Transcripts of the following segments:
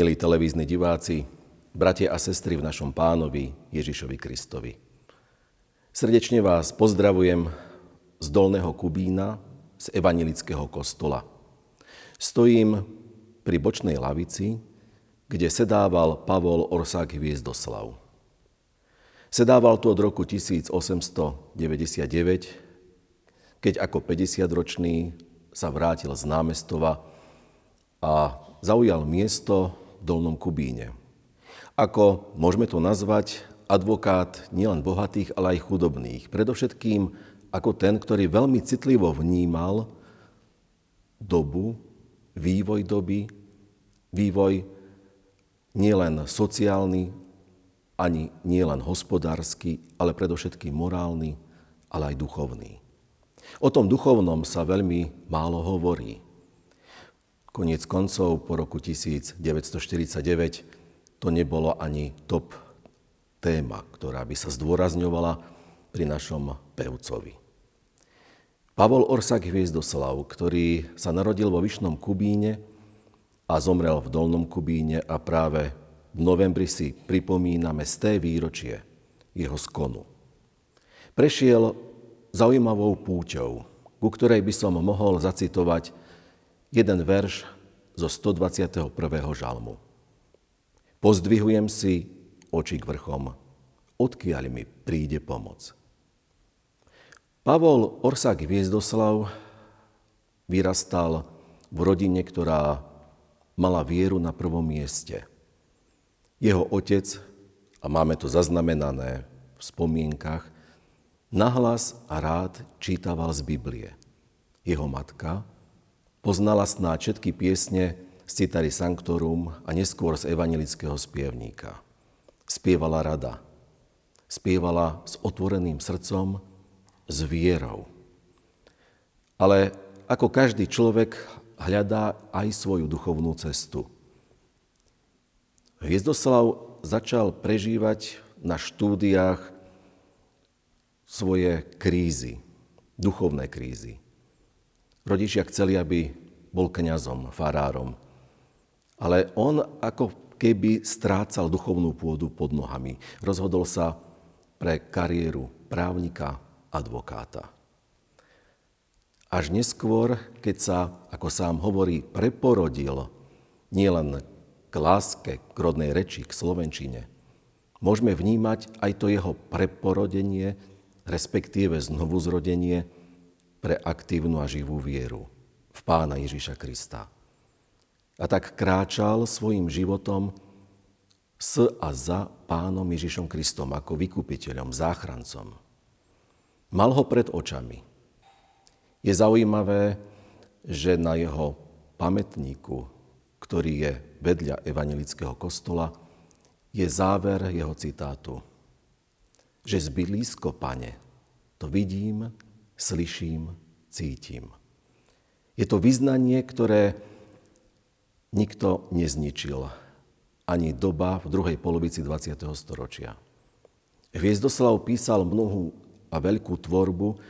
Milí televízni diváci, bratia a sestry v našom pánovi Ježišovi Kristovi. Srdečne vás pozdravujem z Dolného Kubína, z Evangelického kostola. Stojím pri bočnej lavici, kde sedával Pavol Orsák Hviezdoslav. Sedával tu od roku 1899, keď ako 50-ročný sa vrátil z námestova a zaujal miesto Dolnom Kubíne. Ako, môžeme to nazvať, advokát nielen bohatých, ale aj chudobných. Predovšetkým ako ten, ktorý veľmi citlivo vnímal dobu, vývoj doby, vývoj nielen sociálny, ani nielen hospodársky, ale predovšetkým morálny, ale aj duchovný. O tom duchovnom sa veľmi málo hovorí. Koniec koncov po roku 1949 to nebolo ani top téma, ktorá by sa zdôrazňovala pri našom pevcovi. Pavol Orsak Hviezdoslav, ktorý sa narodil vo Vyšnom Kubíne a zomrel v Dolnom Kubíne a práve v novembri si pripomíname z té výročie jeho skonu. Prešiel zaujímavou púťou, ku ktorej by som mohol zacitovať jeden verš zo 121. žalmu. Pozdvihujem si oči k vrchom, odkiaľ mi príde pomoc. Pavol Orsák Viezdoslav vyrastal v rodine, ktorá mala vieru na prvom mieste – jeho otec, a máme to zaznamenané v spomienkach, nahlas a rád čítaval z Biblie. Jeho matka poznala snáď všetky piesne z Citary Sanctorum a neskôr z evangelického spievníka. Spievala rada. Spievala s otvoreným srdcom, s vierou. Ale ako každý človek hľadá aj svoju duchovnú cestu – Hviezdoslav začal prežívať na štúdiách svoje krízy, duchovné krízy. Rodičia chceli, aby bol kňazom, farárom. Ale on ako keby strácal duchovnú pôdu pod nohami. Rozhodol sa pre kariéru právnika, advokáta. Až neskôr, keď sa, ako sám hovorí, preporodil nielen k láske, k rodnej reči, k slovenčine, môžeme vnímať aj to jeho preporodenie, respektíve znovuzrodenie pre aktívnu a živú vieru v Pána Ježiša Krista. A tak kráčal svojim životom s a za Pánom Ježišom Kristom ako vykupiteľom, záchrancom. Mal ho pred očami. Je zaujímavé, že na jeho pamätníku, ktorý je vedľa evangelického kostola, je záver jeho citátu. Že zblízko, pane, to vidím, slyším, cítim. Je to vyznanie, ktoré nikto nezničil. Ani doba v druhej polovici 20. storočia. Hviezdoslav písal mnohú a veľkú tvorbu,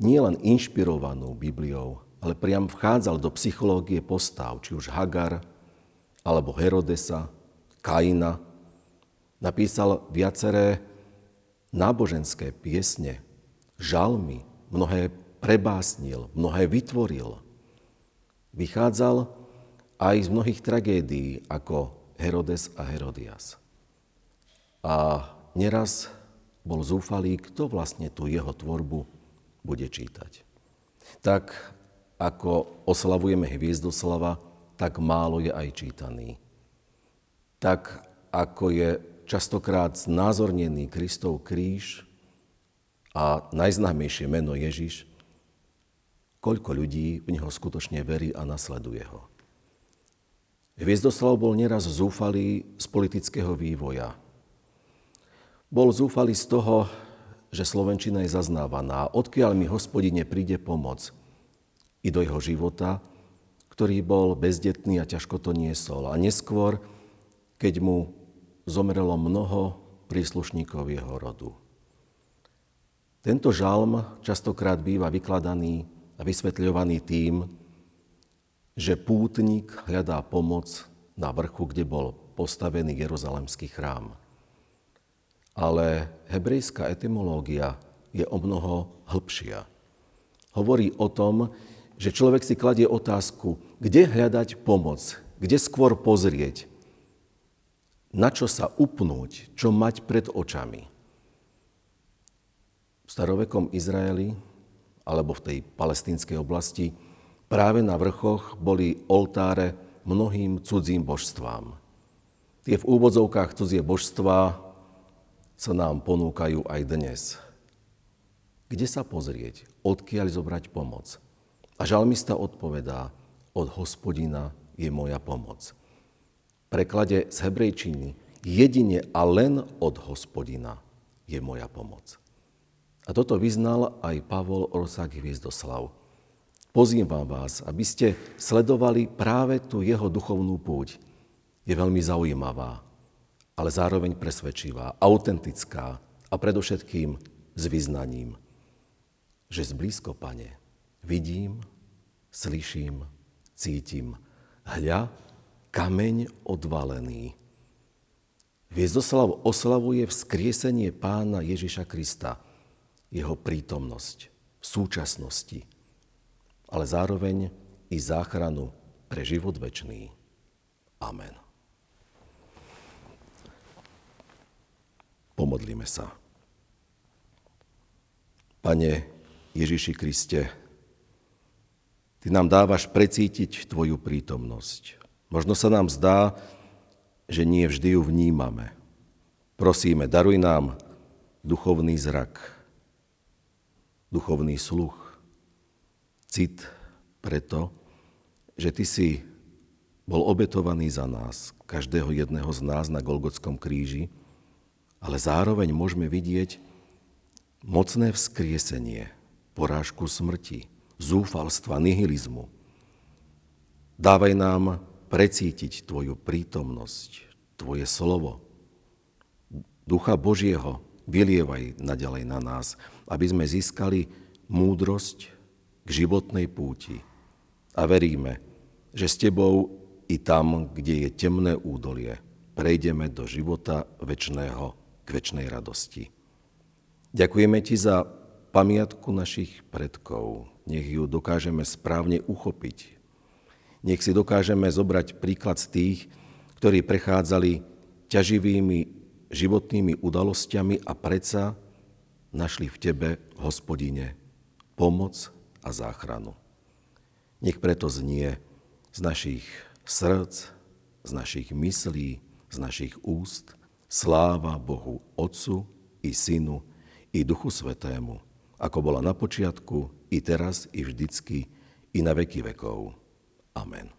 nielen inšpirovanú Bibliou, ale priam vchádzal do psychológie postav, či už Hagar, alebo Herodesa, Kaina. Napísal viaceré náboženské piesne, žalmy, mnohé prebásnil, mnohé vytvoril. Vychádzal aj z mnohých tragédií ako Herodes a Herodias. A neraz bol zúfalý, kto vlastne tú jeho tvorbu bude čítať. Tak ako oslavujeme Hviezdoslava, tak málo je aj čítaný. Tak ako je častokrát znázornený Kristov kríž a najznámejšie meno Ježiš, koľko ľudí v neho skutočne verí a nasleduje ho. Hviezdoslav bol neraz zúfalý z politického vývoja. Bol zúfalý z toho, že Slovenčina je zaznávaná. Odkiaľ mi hospodine príde pomoc i do jeho života, ktorý bol bezdetný a ťažko to niesol. A neskôr, keď mu zomrelo mnoho príslušníkov jeho rodu. Tento žalm častokrát býva vykladaný a vysvetľovaný tým, že pútnik hľadá pomoc na vrchu, kde bol postavený Jeruzalemský chrám. Ale hebrejská etymológia je o mnoho hĺbšia. Hovorí o tom, že človek si kladie otázku, kde hľadať pomoc, kde skôr pozrieť, na čo sa upnúť, čo mať pred očami. V starovekom Izraeli alebo v tej palestínskej oblasti práve na vrchoch boli oltáre mnohým cudzím božstvám. Tie v úvodzovkách cudzie božstvá sa nám ponúkajú aj dnes. Kde sa pozrieť? Odkiaľ zobrať pomoc? A žalmista odpovedá, od hospodina je moja pomoc. V preklade z hebrejčiny jedine a len od hospodina je moja pomoc. A toto vyznal aj Pavol Orsak Hviezdoslav. Pozývam vás, aby ste sledovali práve tú jeho duchovnú púť. Je veľmi zaujímavá, ale zároveň presvedčivá, autentická a predovšetkým s vyznaním, že zblízko, Pane, vidím, slyším, cítim. Hľa, kameň odvalený. Viezdoslav oslavuje vzkriesenie pána Ježiša Krista, jeho prítomnosť v súčasnosti – ale zároveň i záchranu pre život večný. Amen. Pomodlíme sa. Pane Ježiši Kriste, Ty nám dávaš precítiť Tvoju prítomnosť. Možno sa nám zdá, že nie vždy ju vnímame. Prosíme, daruj nám duchovný zrak, duchovný sluch, cit preto, že Ty si bol obetovaný za nás, každého jedného z nás na Golgotskom kríži, ale zároveň môžeme vidieť mocné vzkriesenie, porážku smrti, zúfalstva, nihilizmu. Dávaj nám precítiť Tvoju prítomnosť, Tvoje slovo. Ducha Božieho vylievaj naďalej na nás, aby sme získali múdrosť, k životnej púti. A veríme, že s Tebou i tam, kde je temné údolie, prejdeme do života večného k večnej radosti. Ďakujeme Ti za pamiatku našich predkov. Nech ju dokážeme správne uchopiť. Nech si dokážeme zobrať príklad z tých, ktorí prechádzali ťaživými životnými udalosťami a predsa našli v Tebe, hospodine, pomoc a záchranu. Nech preto znie z našich srdc, z našich myslí, z našich úst sláva Bohu Otcu i Synu i Duchu Svetému, ako bola na počiatku, i teraz, i vždycky, i na veky vekov. Amen.